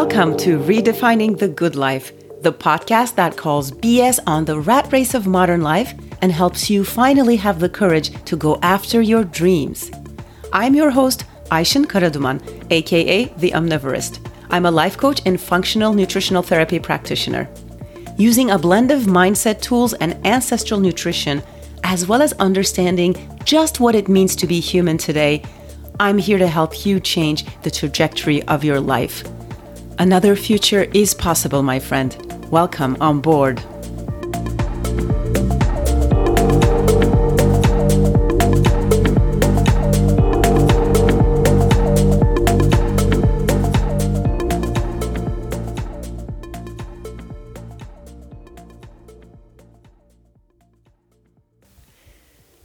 Welcome to Redefining the Good Life, the podcast that calls BS on the rat race of modern life and helps you finally have the courage to go after your dreams. I'm your host, Ayşin Karaduman, aka The Omnivorist. I'm a life coach and functional nutritional therapy practitioner. Using a blend of mindset tools and ancestral nutrition, as well as understanding just what it means to be human today, I'm here to help you change the trajectory of your life. Another future is possible, my friend. Welcome on board.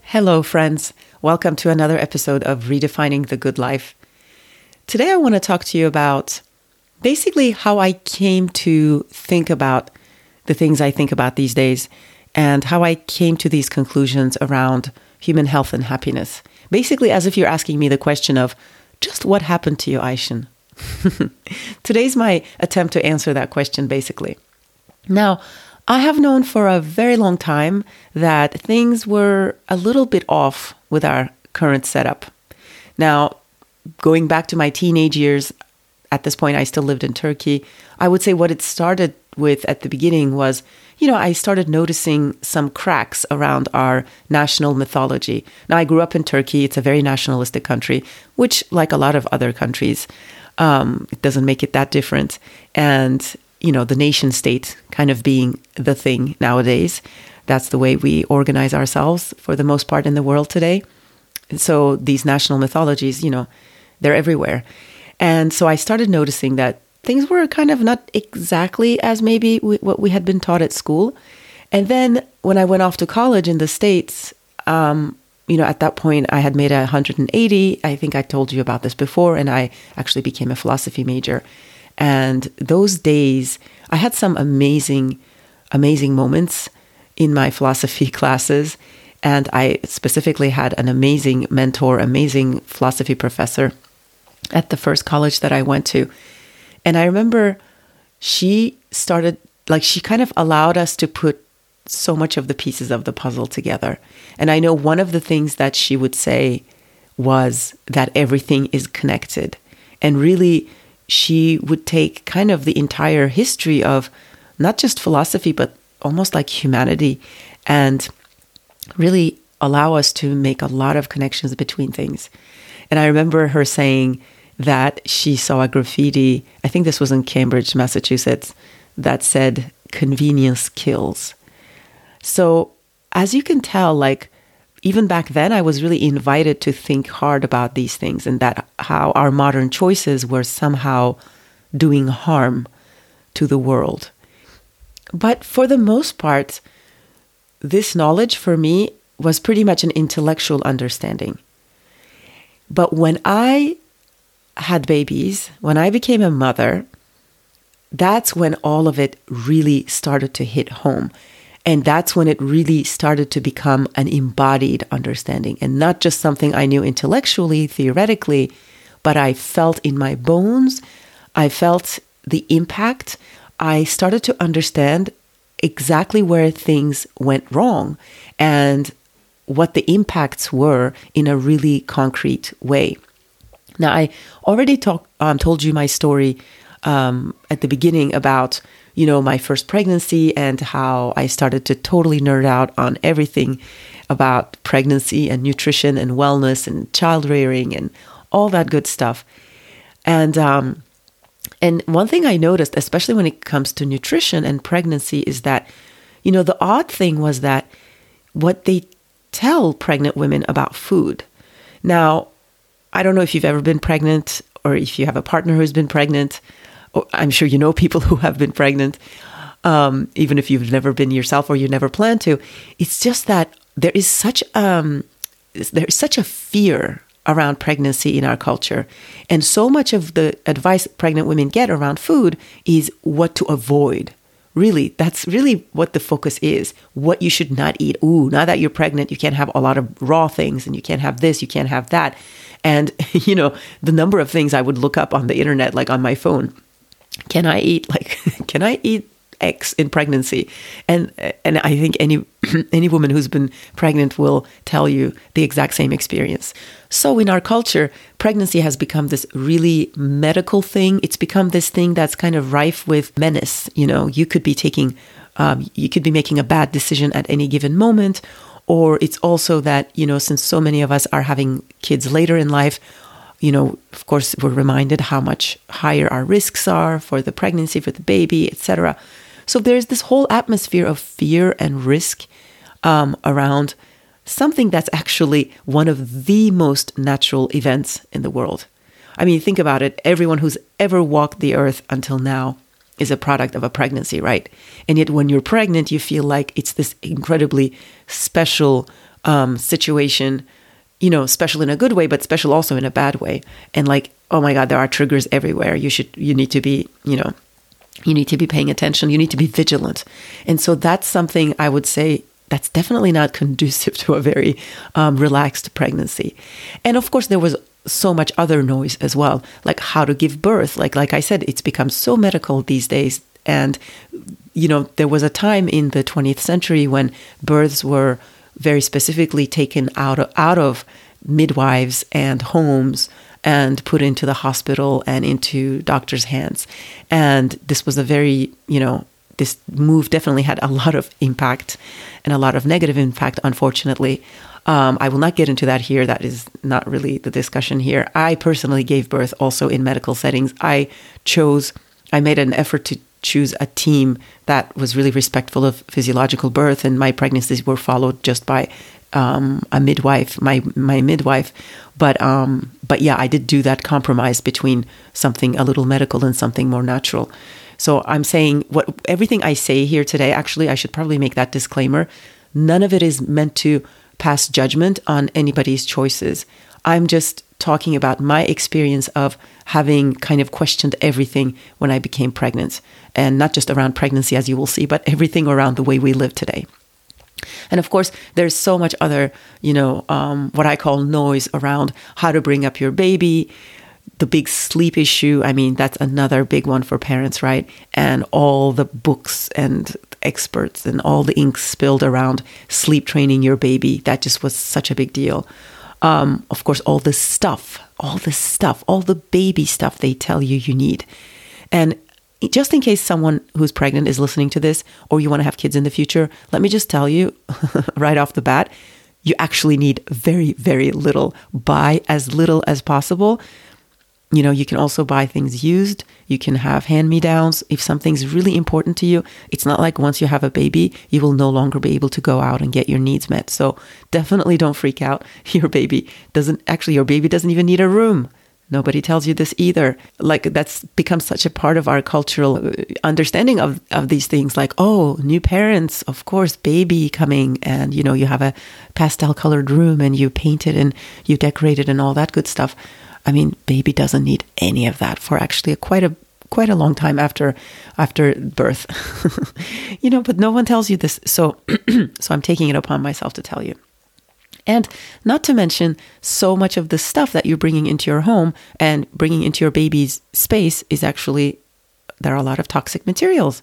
Hello, friends. Welcome to another episode of Redefining the Good Life. Today, I want to talk to you about basically how I came to think about the things I think about these days and how I came to these conclusions around human health and happiness. Basically, as if you're asking me the question of just what happened to you, Ayşin? Today's my attempt to answer that question, basically. Now, I have known for a very long time that things were a little bit off with our current setup. Now, going back to my teenage years, at this point, I still lived in Turkey. I would say what it started with at the beginning was, you know, I started noticing some cracks around our national mythology. Now, I grew up in Turkey. It's a very nationalistic country, which, like a lot of other countries, um, it doesn't make it that different. And, you know, the nation state kind of being the thing nowadays. That's the way we organize ourselves for the most part in the world today. And so these national mythologies, you know, they're everywhere. And so I started noticing that things were kind of not exactly as maybe we, what we had been taught at school. And then when I went off to college in the States, um, you know, at that point I had made a 180. I think I told you about this before, and I actually became a philosophy major. And those days, I had some amazing, amazing moments in my philosophy classes. And I specifically had an amazing mentor, amazing philosophy professor at the first college that I went to. And I remember she started, like, she kind of allowed us to put so much of the pieces of the puzzle together. And I know one of the things that she would say was that everything is connected. And really, she would take kind of the entire history of not just philosophy, but almost like humanity and really allow us to make a lot of connections between things. And I remember her saying, that she saw a graffiti, I think this was in Cambridge, Massachusetts, that said, convenience kills. So, as you can tell, like, even back then, I was really invited to think hard about these things and that how our modern choices were somehow doing harm to the world. But for the most part, this knowledge for me was pretty much an intellectual understanding. But when I had babies, when I became a mother, that's when all of it really started to hit home. And that's when it really started to become an embodied understanding and not just something I knew intellectually, theoretically, but I felt in my bones. I felt the impact. I started to understand exactly where things went wrong and what the impacts were in a really concrete way. Now, I already talk, um, told you my story um, at the beginning about you know my first pregnancy and how I started to totally nerd out on everything about pregnancy and nutrition and wellness and child rearing and all that good stuff. And um, and one thing I noticed, especially when it comes to nutrition and pregnancy, is that you know the odd thing was that what they tell pregnant women about food. Now, I don't know if you've ever been pregnant or if you have a partner who's been pregnant. I'm sure you know people who have been pregnant, um, even if you've never been yourself or you never plan to. It's just that there is such um, there is such a fear around pregnancy in our culture, and so much of the advice pregnant women get around food is what to avoid. Really, that's really what the focus is. What you should not eat. Ooh, now that you're pregnant, you can't have a lot of raw things, and you can't have this, you can't have that. And, you know, the number of things I would look up on the internet, like on my phone, can I eat like can I eat X in pregnancy? And and I think any any woman who's been pregnant will tell you the exact same experience. So in our culture, pregnancy has become this really medical thing. It's become this thing that's kind of rife with menace. You know, you could be taking um, you could be making a bad decision at any given moment or it's also that you know since so many of us are having kids later in life you know, of course, we're reminded how much higher our risks are for the pregnancy, for the baby, etc. So there's this whole atmosphere of fear and risk um, around something that's actually one of the most natural events in the world. I mean, think about it. Everyone who's ever walked the earth until now is a product of a pregnancy, right? And yet, when you're pregnant, you feel like it's this incredibly special um, situation you know, special in a good way, but special also in a bad way. And like, oh my God, there are triggers everywhere. You should, you need to be, you know, you need to be paying attention. You need to be vigilant. And so that's something I would say that's definitely not conducive to a very um, relaxed pregnancy. And of course, there was so much other noise as well, like how to give birth. Like, like I said, it's become so medical these days. And, you know, there was a time in the 20th century when births were very specifically taken out of, out of midwives and homes and put into the hospital and into doctors' hands. And this was a very, you know, this move definitely had a lot of impact and a lot of negative impact, unfortunately. Um, I will not get into that here. That is not really the discussion here. I personally gave birth also in medical settings. I chose, I made an effort to choose a team that was really respectful of physiological birth, and my pregnancies were followed just by um, a midwife, my my midwife. But um, but yeah, I did do that compromise between something a little medical and something more natural. So I'm saying what everything I say here today. Actually, I should probably make that disclaimer. None of it is meant to pass judgment on anybody's choices. I'm just talking about my experience of having kind of questioned everything when I became pregnant. And not just around pregnancy, as you will see, but everything around the way we live today. And of course, there's so much other, you know, um, what I call noise around how to bring up your baby, the big sleep issue. I mean, that's another big one for parents, right? And all the books and experts and all the ink spilled around sleep training your baby. That just was such a big deal um, of course, all the stuff, all the stuff, all the baby stuff they tell you you need. And just in case someone who's pregnant is listening to this or you want to have kids in the future, let me just tell you right off the bat, you actually need very, very little. Buy as little as possible you know, you can also buy things used. You can have hand me downs. If something's really important to you, it's not like once you have a baby, you will no longer be able to go out and get your needs met. So definitely don't freak out. Your baby doesn't, actually, your baby doesn't even need a room. Nobody tells you this either. Like that's become such a part of our cultural uh, understanding of, of these things. Like, oh, new parents, of course, baby coming, and you know, you have a pastel colored room and you paint it and you decorate it and all that good stuff. I mean, baby doesn't need any of that for actually a, quite a quite a long time after after birth. you know, but no one tells you this. So so I'm taking it upon myself to tell you. And not to mention, so much of the stuff that you're bringing into your home and bringing into your baby's space is actually, there are a lot of toxic materials.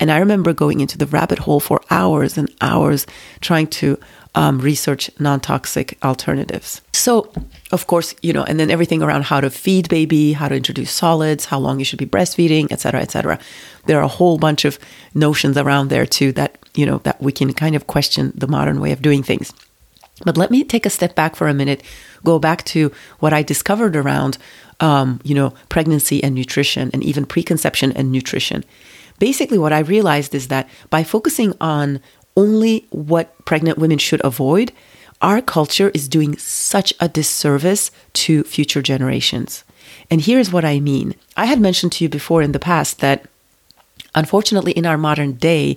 And I remember going into the rabbit hole for hours and hours trying to um, research non toxic alternatives. So, of course, you know, and then everything around how to feed baby, how to introduce solids, how long you should be breastfeeding, et cetera, et cetera. There are a whole bunch of notions around there too that, you know, that we can kind of question the modern way of doing things. But let me take a step back for a minute, go back to what I discovered around, um, you know, pregnancy and nutrition and even preconception and nutrition. Basically, what I realized is that by focusing on only what pregnant women should avoid, our culture is doing such a disservice to future generations. And here's what I mean. I had mentioned to you before in the past that unfortunately, in our modern day,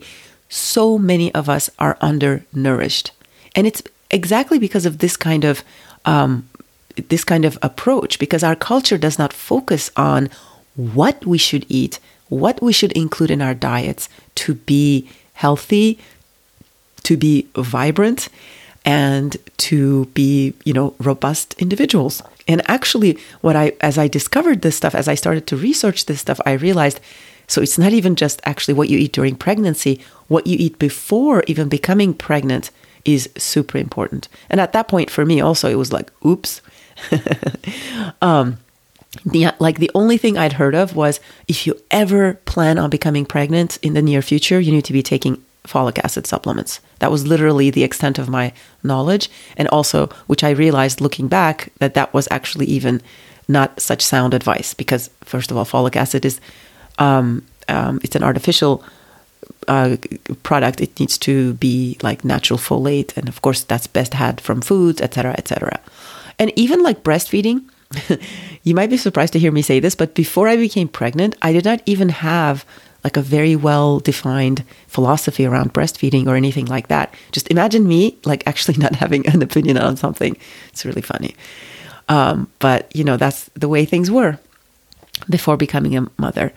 so many of us are undernourished. And it's exactly because of this kind of um, this kind of approach, because our culture does not focus on what we should eat, what we should include in our diets to be healthy, to be vibrant and to be, you know, robust individuals. And actually, what I, as I discovered this stuff, as I started to research this stuff, I realized so it's not even just actually what you eat during pregnancy, what you eat before even becoming pregnant is super important. And at that point, for me, also, it was like, oops. um, the, like the only thing I'd heard of was if you ever plan on becoming pregnant in the near future, you need to be taking folic acid supplements. That was literally the extent of my knowledge. And also, which I realized looking back, that that was actually even not such sound advice because, first of all, folic acid is um, um, it's an artificial uh, product. It needs to be like natural folate, and of course, that's best had from foods, etc., etc. And even like breastfeeding, you might be surprised to hear me say this, but before I became pregnant, I did not even have like a very well defined philosophy around breastfeeding or anything like that. Just imagine me like actually not having an opinion on something. It's really funny. Um, but you know, that's the way things were before becoming a mother.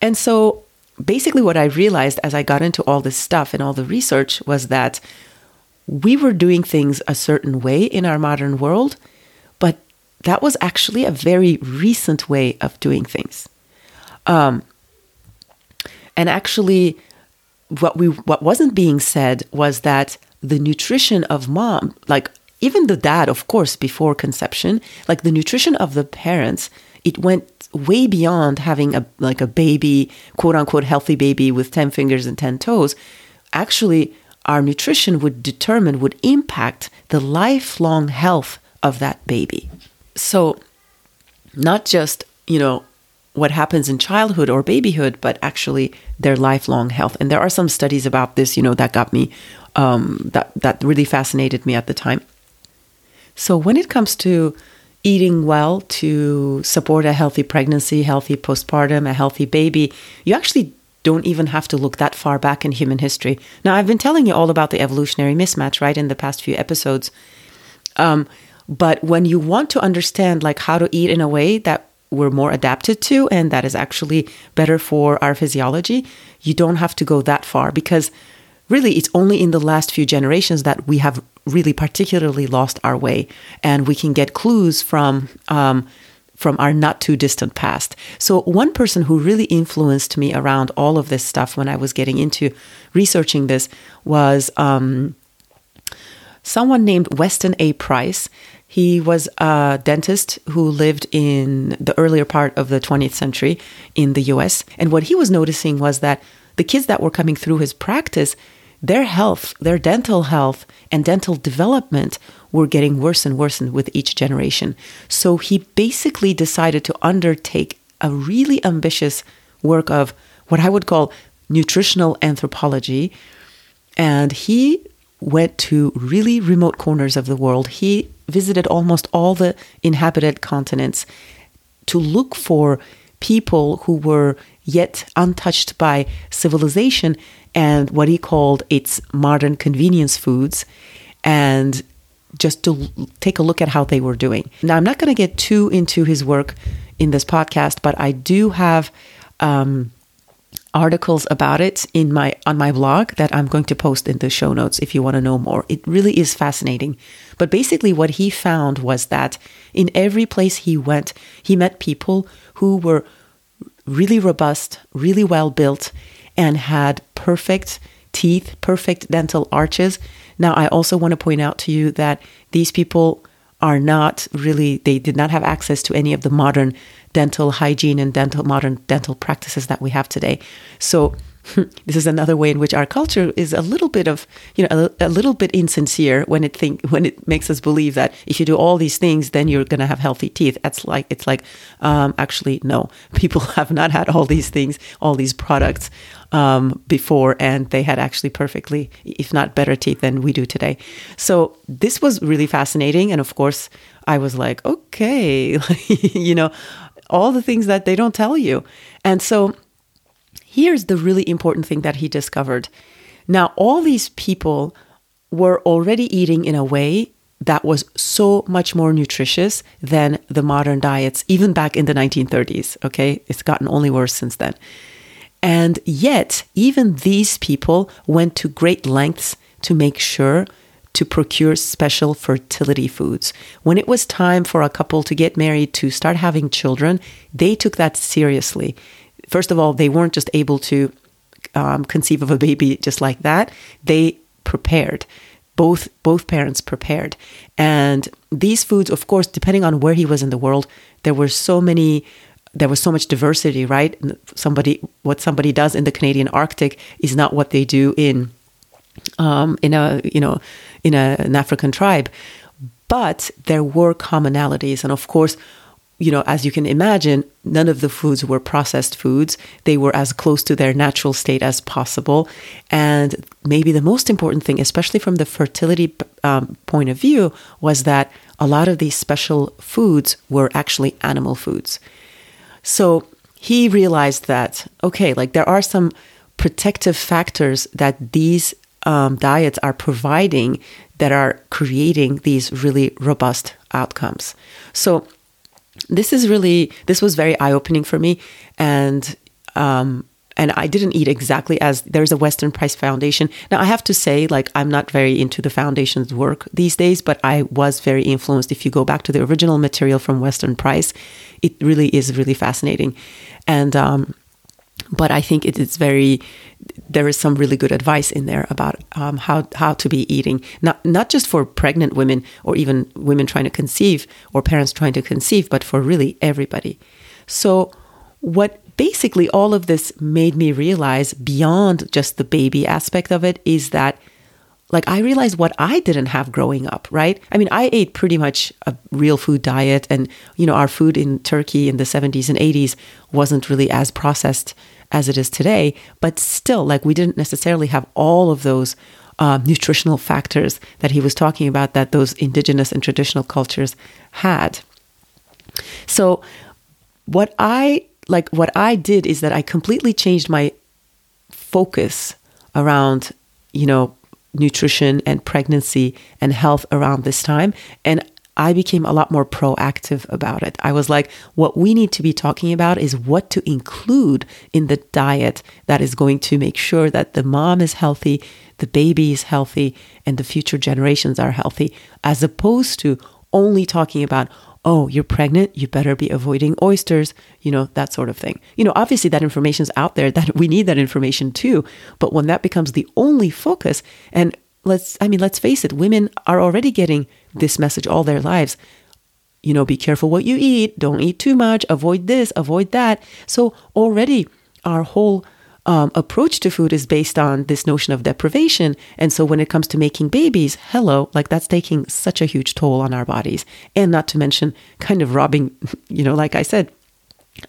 And so basically, what I realized as I got into all this stuff and all the research was that we were doing things a certain way in our modern world, but that was actually a very recent way of doing things. Um, and actually, what we what wasn't being said was that the nutrition of mom, like even the dad, of course, before conception, like the nutrition of the parents it went way beyond having a like a baby, quote unquote healthy baby with 10 fingers and 10 toes. Actually, our nutrition would determine, would impact the lifelong health of that baby. So, not just, you know, what happens in childhood or babyhood, but actually their lifelong health. And there are some studies about this, you know, that got me, um, that, that really fascinated me at the time. So, when it comes to eating well to support a healthy pregnancy, healthy postpartum, a healthy baby, you actually don't even have to look that far back in human history. Now, I've been telling you all about the evolutionary mismatch, right, in the past few episodes. Um, but when you want to understand like how to eat in a way that we're more adapted to and that is actually better for our physiology, you don't have to go that far because really it's only in the last few generations that we have really particularly lost our way and we can get clues from um, from our not too distant past. So one person who really influenced me around all of this stuff when i was getting into researching this was um, someone named weston a. Price he was a dentist who lived in the earlier part of the 20th century in the US. And what he was noticing was that the kids that were coming through his practice their health, their dental health, and dental development were getting worse and worse with each generation. So he basically decided to undertake a really ambitious work of what I would call nutritional anthropology. And he went to really remote corners of the world. He visited almost all the inhabited continents to look for people who were yet untouched by civilization and what he called its modern convenience foods and just to take a look at how they were doing. Now, I'm not going to get too into his work in this podcast, but I do have um, articles about it in my on my blog that I'm going to post in the show notes if you want to know more. It really is fascinating. But basically, what he found was that in every place he went, he met people who were really robust, really well built, and had perfect teeth, perfect dental arches. Now, I also want to point out to you that these people are not really, they did not have access to any of the modern dental hygiene and dental modern dental practices that we have today. So this is another way in which our culture is a little bit of you know a, a, little bit insincere when it think when it makes us believe that if you do all these things then you're going to have healthy teeth. It's like it's like um, actually no. People have not had all these things all these products um, before and they had actually perfectly if not better teeth than we do today. So this was really fascinating and of course i was like okay. You know all the things that they don't tell you and so Here's the really important thing that he discovered. Now, all these people were already eating in a way that was so much more nutritious than the modern diets, even back in the 1930s. Okay, it's gotten only worse since then. And yet, even these people went to great lengths to make sure to procure special fertility foods. When it was time for a couple to get married to start having children, they took that seriously. First of all, they weren't just able to um, conceive of a baby just like that, they prepared. Both both parents prepared, and these foods, of course, depending on where he was in the world, there were so many there was so much diversity, right? Somebody, what somebody does in the Canadian Arctic is not what they do in, um, in a you know, in a, an African tribe. But there were commonalities, and of course, you know, as you can imagine, none of the foods were processed foods. They were as close to their natural state as possible. And maybe the most important thing, especially from the fertility um, point of view, was that a lot of these special foods were actually animal foods. So he realized that, okay, like there are some protective factors that these um, diets are providing that are creating these really robust outcomes. So this is really this was very eye opening for me, and um, and I didn't eat exactly as there's a Weston Price Foundation. Now I have to say, like I'm not very into the foundation's work these days, but I was very influenced. If you go back to the original material from Weston Price, it really is really fascinating, and um, but I think it is very there is some really good advice in there about um, how how to be eating not not just for pregnant women or even women trying to conceive or parents trying to conceive, but for really everybody. So what basically all of this made me realize beyond just the baby aspect of it is that like I realized what I didn't have growing up, right? I mean, I ate pretty much a real food diet and you know, our food in Turkey in the 70s and 80s wasn't really as processed as it is today, but still like we didn't necessarily have all of those uh, nutritional factors that he was talking about that those indigenous and traditional cultures had. So what I like what I did is that I completely changed my focus around, you know, nutrition and pregnancy and health around this time. And I became a lot more proactive about it. I was like, what we need to be talking about is what to include in the diet that is going to make sure that the mom is healthy, the baby is healthy, and the future generations are healthy, as opposed to only talking about, oh, you're pregnant, you better be avoiding oysters, you know, that sort of thing. You know, obviously that information is out there, that we need that information too. But when that becomes the only focus, and let's, I mean, let's face it, women are already getting this message all their lives. You know, be careful what you eat, don't eat too much, avoid this, avoid that. So already our whole um, approach to food is based on this notion of deprivation. And so when it comes to making babies, hello, like that's taking such a huge toll on our bodies. And not to mention kind of robbing, you know, like I said,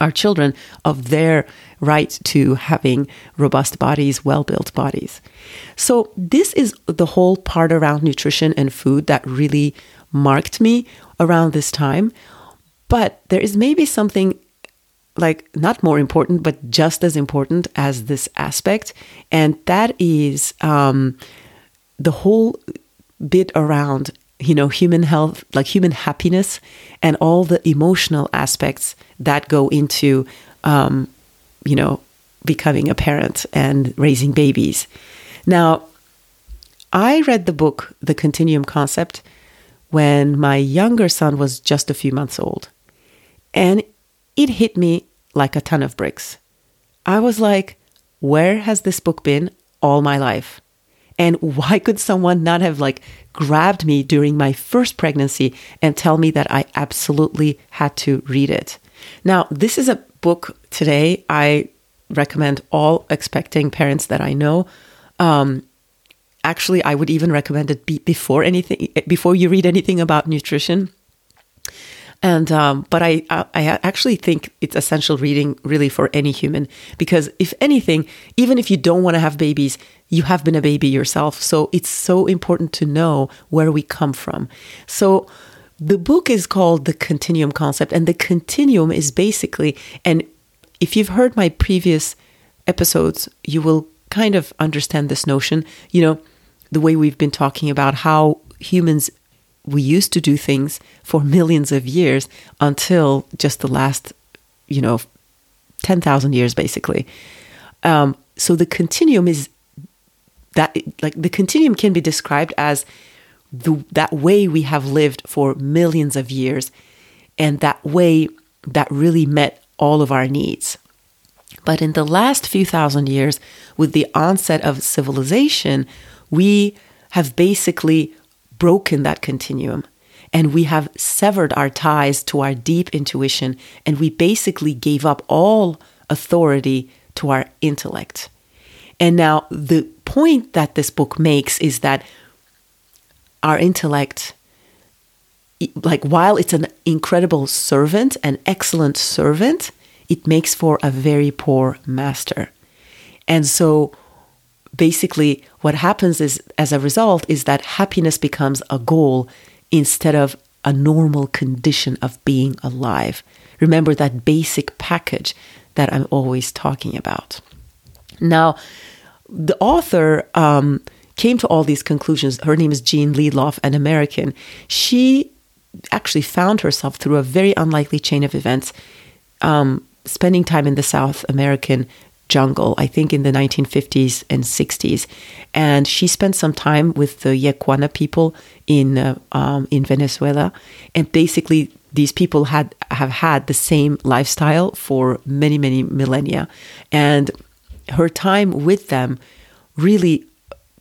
our children of their right to having robust bodies, well built bodies. So, this is the whole part around nutrition and food that really marked me around this time. But there is maybe something like not more important, but just as important as this aspect. And that is um, the whole bit around, you know, human health, like human happiness and all the emotional aspects that go into, um, you know, becoming a parent and raising babies. Now, I read the book, The Continuum Concept, when my younger son was just a few months old. And it hit me like a ton of bricks. I was like, where has this book been all my life? And why could someone not have like grabbed me during my first pregnancy and tell me that I absolutely had to read it? Now, this is a book today I recommend all expecting parents that I know. Um, actually, I would even recommend it be before anything, before you read anything about nutrition and um, but I I actually think it's essential reading really for any human because if anything, even if you don't want to have babies, you have been a baby yourself. So it's so important to know where we come from. So the book is called The Continuum Concept, and the continuum is basically and if you've heard my previous episodes, you will kind of understand this notion. You know, the way we've been talking about how humans we used to do things for millions of years until just the last, you know, 10,000 years, basically. Um, so the continuum is that, like, the continuum can be described as the, that way we have lived for millions of years and that way that really met all of our needs. But in the last few thousand years, with the onset of civilization, we have basically broken that continuum and we have severed our ties to our deep intuition and we basically gave up all authority to our intellect. And now, the point that this book makes is that our intellect, like while it's an incredible servant, an excellent servant, it makes for a very poor master. And so basically what happens is as a result is that happiness becomes a goal instead of a normal condition of being alive. Remember that basic package that I'm always talking about. Now, the author um, came to all these conclusions. Her name is Jean Liedloff, an American. She actually found herself through a very unlikely chain of events, um, spending time in the South American jungle, I think in the 1950s and 60s. And she spent some time with the Yequana people in, uh, um, in Venezuela. And basically, these people had have had the same lifestyle for many, many millennia. And her time with them really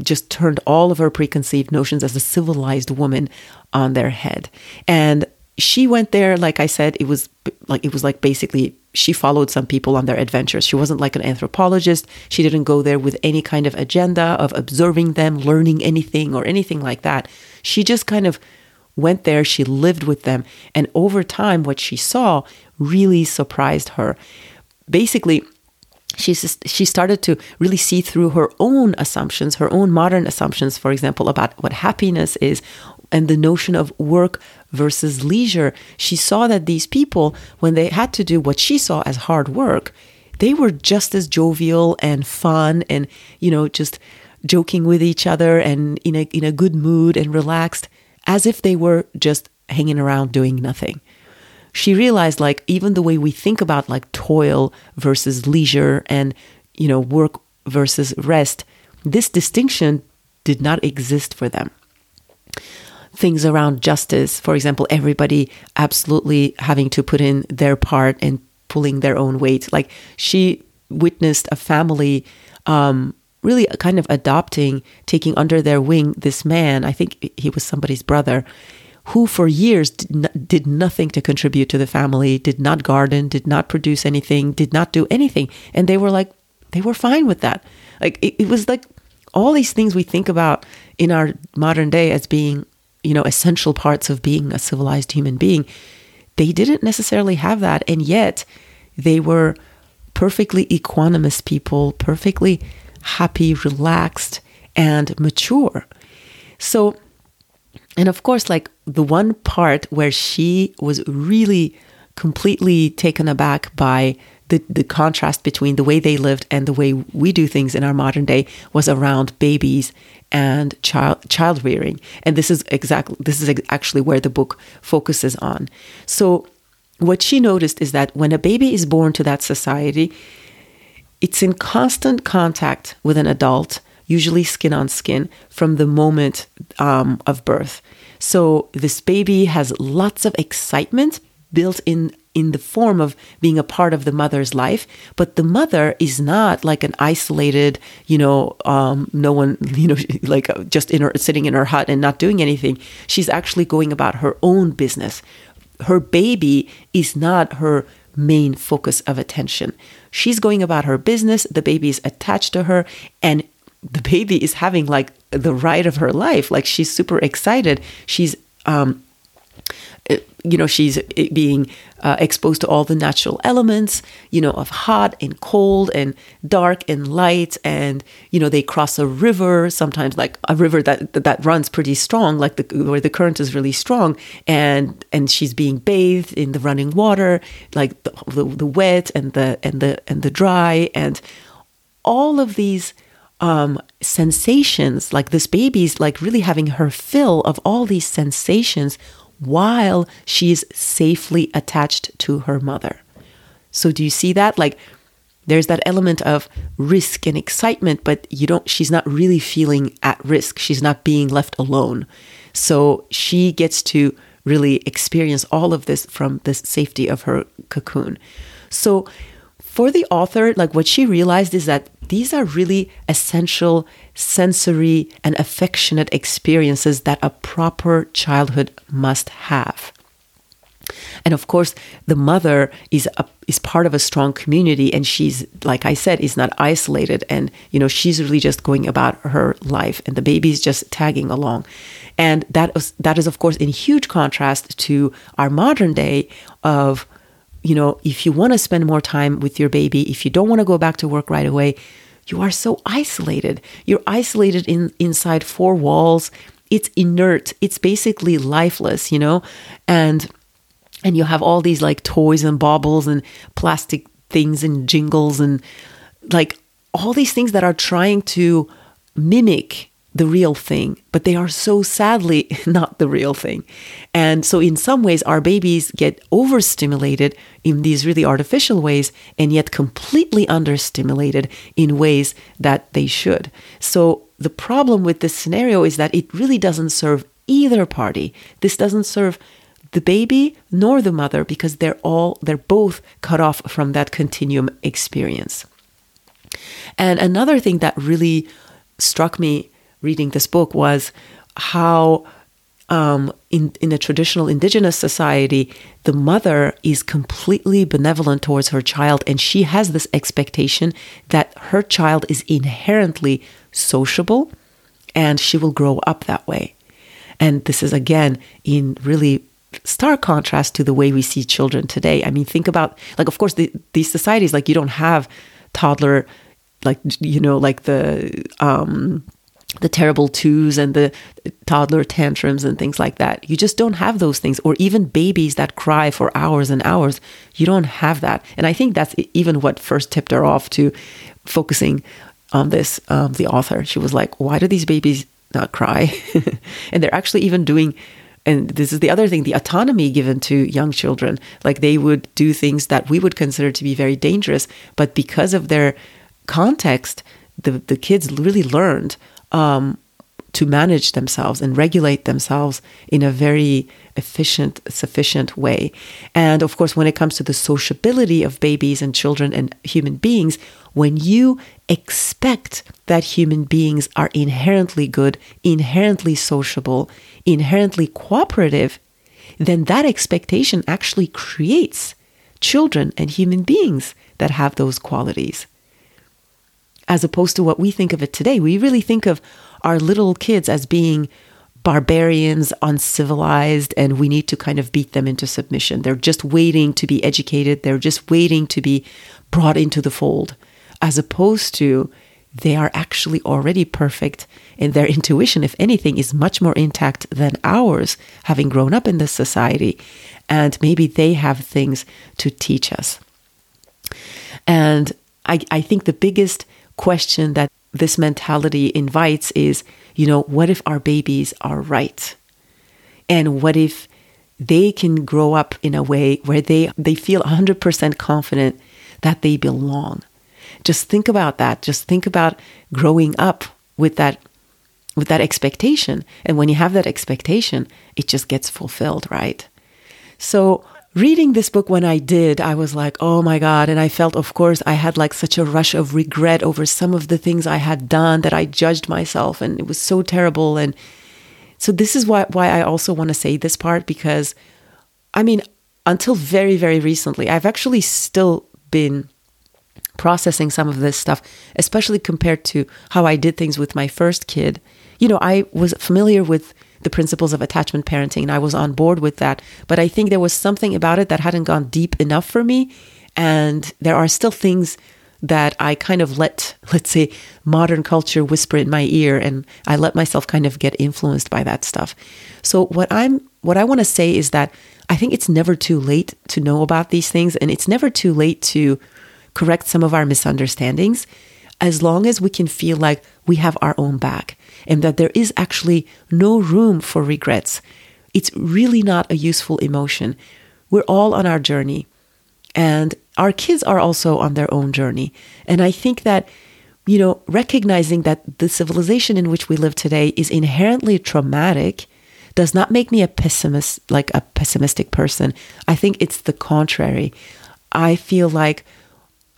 just turned all of her preconceived notions as a civilized woman on their head. And she went there, like I said, it was like it was like basically she followed some people on their adventures. She wasn't like an anthropologist. She didn't go there with any kind of agenda of observing them, learning anything or anything like that. She just kind of went there, she lived with them, and over time what she saw really surprised her. Basically, she she started to really see through her own assumptions, her own modern assumptions, for example, about what happiness is, and the notion of work versus leisure. She saw that these people, when they had to do what she saw as hard work, they were just as jovial and fun, and you know, just joking with each other and in a in a good mood and relaxed, as if they were just hanging around doing nothing she realized like even the way we think about like toil versus leisure and you know work versus rest this distinction did not exist for them things around justice for example everybody absolutely having to put in their part and pulling their own weight like she witnessed a family um, really kind of adopting taking under their wing this man i think he was somebody's brother who for years did, did nothing to contribute to the family, did not garden, did not produce anything, did not do anything. And they were like, they were fine with that. Like, it, it was like all these things we think about in our modern day as being, you know, essential parts of being a civilized human being. They didn't necessarily have that. And yet they were perfectly equanimous people, perfectly happy, relaxed, and mature. So, and of course, like the one part where she was really completely taken aback by the, the contrast between the way they lived and the way we do things in our modern day was around babies and child child rearing and this is exactly this is actually where the book focuses on so what she noticed is that when a baby is born to that society it's in constant contact with an adult usually skin on skin, from the moment um, of birth. So this baby has lots of excitement built in in the form of being a part of the mother's life but the mother is not like an isolated you know um, no one you know like uh, just in her sitting in her hut and not doing anything she's actually going about her own business her baby is not her main focus of attention she's going about her business the baby is attached to her and the baby is having like the ride of her life. Like she's super excited. She's, um, you know, she's being uh, exposed to all the natural elements, you know, of hot and cold and dark and light. And, you know, they cross a river, sometimes like a river that, that runs pretty strong, like the, where the current is really strong. And, and she's being bathed in the running water, like the, the, the wet and the, and the, and the dry and all of these, um, sensations, like this baby's like really having her fill of all these sensations while she's safely attached to her mother. So do you see that? Like there's that element of risk and excitement, but you don't she's not really feeling at risk. She's not being left alone. So she gets to really experience all of this from the safety of her cocoon. So for the author, like what she realized is that these are really essential sensory and affectionate experiences that a proper childhood must have. And of course, the mother is a, is part of a strong community, and she's like I said, is not isolated, and you know she's really just going about her life, and the baby's just tagging along, and that is that is of course in huge contrast to our modern day of you know if you want to spend more time with your baby, if you don't want to go back to work right away, you are so isolated. You're isolated in inside four walls. It's inert. It's basically lifeless, you know, and and you have all these like toys and baubles and plastic things and jingles and like all these things that are trying to mimic the real thing, but they are so sadly not the real thing. And so, in some ways, our babies get overstimulated in these really artificial ways and yet completely understimulated in ways that they should. So, the problem with this scenario is that it really doesn't serve either party. This doesn't serve the baby nor the mother because they're all they're both cut off from that continuum experience. And another thing that really struck me reading this book was how um, in in a traditional indigenous society, the mother is completely benevolent towards her child, and she has this expectation that her child is inherently sociable, and she will grow up that way. And this is again in really stark contrast to the way we see children today. I mean, think about like, of course, the, these societies like you don't have toddler, like you know, like the um, the terrible twos and the toddler tantrums and things like that. You just don't have those things, or even babies that cry for hours and hours. You don't have that, and I think that's even what first tipped her off to focusing on this. Um, the author, she was like, "Why do these babies?" not cry and they're actually even doing and this is the other thing the autonomy given to young children like they would do things that we would consider to be very dangerous but because of their context the, the kids really learned um, to manage themselves and regulate themselves in a very efficient, sufficient way. And of course, when it comes to the sociability of babies and children and human beings, when you expect that human beings are inherently good, inherently sociable, inherently cooperative, then that expectation actually creates children and human beings that have those qualities. As opposed to what we think of it today, we really think of our little kids as being barbarians, uncivilized, and we need to kind of beat them into submission. They're just waiting to be educated, they're just waiting to be brought into the fold, as opposed to they are actually already perfect and their intuition, if anything, is much more intact than ours, having grown up in this society. And maybe they have things to teach us. And I, I think the biggest question that this mentality invites is, you know, what if our babies are right? And what if they can grow up in a way where they, they feel 100% confident that they belong? Just think about that. Just think about growing up with that with that expectation. And when you have that expectation, it just gets fulfilled, right? So reading this book when I did, I was like, oh my God. And I felt, of course, I had like such a rush of regret over some of the things I had done that I judged myself and it was so terrible. And so this is why, why I also want to say this part because I mean, until very, very recently, I've actually still been processing some of this stuff, especially compared to how I did things with my first kid. You know, I was familiar with the principles of attachment parenting and I was on board with that, but I think there was something about it that hadn't gone deep enough for me. And there are still things that I kind of let, let's say, modern culture whisper in my ear, and I let myself kind of get influenced by that stuff. So what I'm, what I want to say is that I think it's never too late to know about these things, and it's never too late to correct some of our misunderstandings as long as we can feel like we have our own back and that there is actually no room for regrets. It's really not a useful emotion. We're all on our journey, and our kids are also on their own journey. And I think that, you know, recognizing that the civilization in which we live today is inherently traumatic does not make me a pessimist, like a pessimistic person. I think it's the contrary. I feel like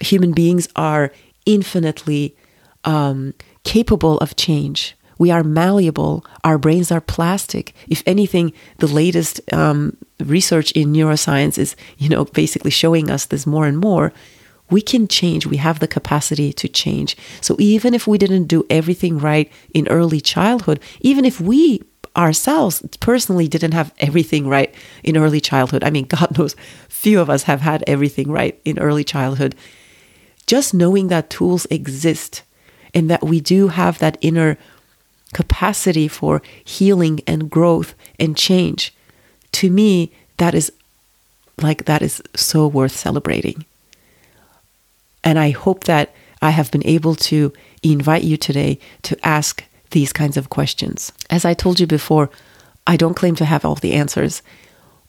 human beings are infinitely um, capable of change. We are malleable. Our brains are plastic. If anything, the latest um, research in neuroscience is, you know, basically showing us this more and more. We can change. We have the capacity to change. So even if we didn't do everything right in early childhood, even if we ourselves personally didn't have everything right in early childhood, I mean, God knows, few of us have had everything right in early childhood. Just knowing that tools exist and that we do have that inner capacity for healing and growth and change, to me, that is like that is so worth celebrating. And I hope that I have been able to invite you today to ask these kinds of questions. As I told you before, I don't claim to have all the answers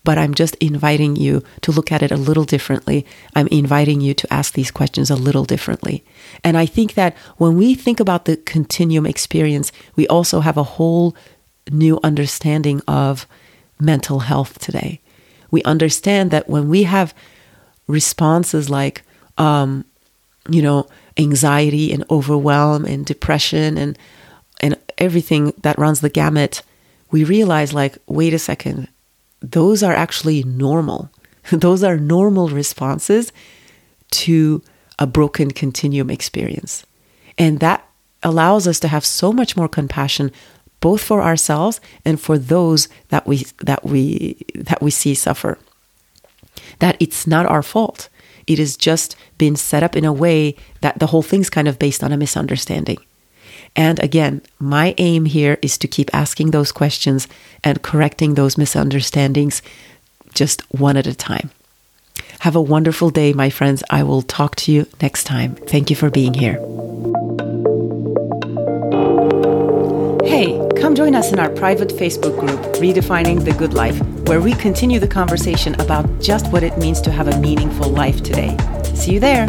but I'm just inviting you to look at it a little differently. I'm inviting you to ask these questions a little differently. And I think that when we think about the continuum experience, we also have a whole new understanding of mental health today. We understand that when we have responses like, um, you know, anxiety and overwhelm and depression and and everything that runs the gamut, we realize like, wait a second, those are actually normal. those are normal responses to a broken continuum experience. And that allows us to have so much more compassion both for ourselves and for those that we that we that we see suffer. That it's not our fault. It has just been set up in a way that the whole thing's kind of based on a misunderstanding. And again, my aim here is to keep asking those questions and correcting those misunderstandings just one at a time. Have a wonderful day, my friends. I will talk to you next time. Thank you for being here. Hey, come join us in our private Facebook group, Redefining the Good Life, where we continue the conversation about just what it means to have a meaningful life today. See you there.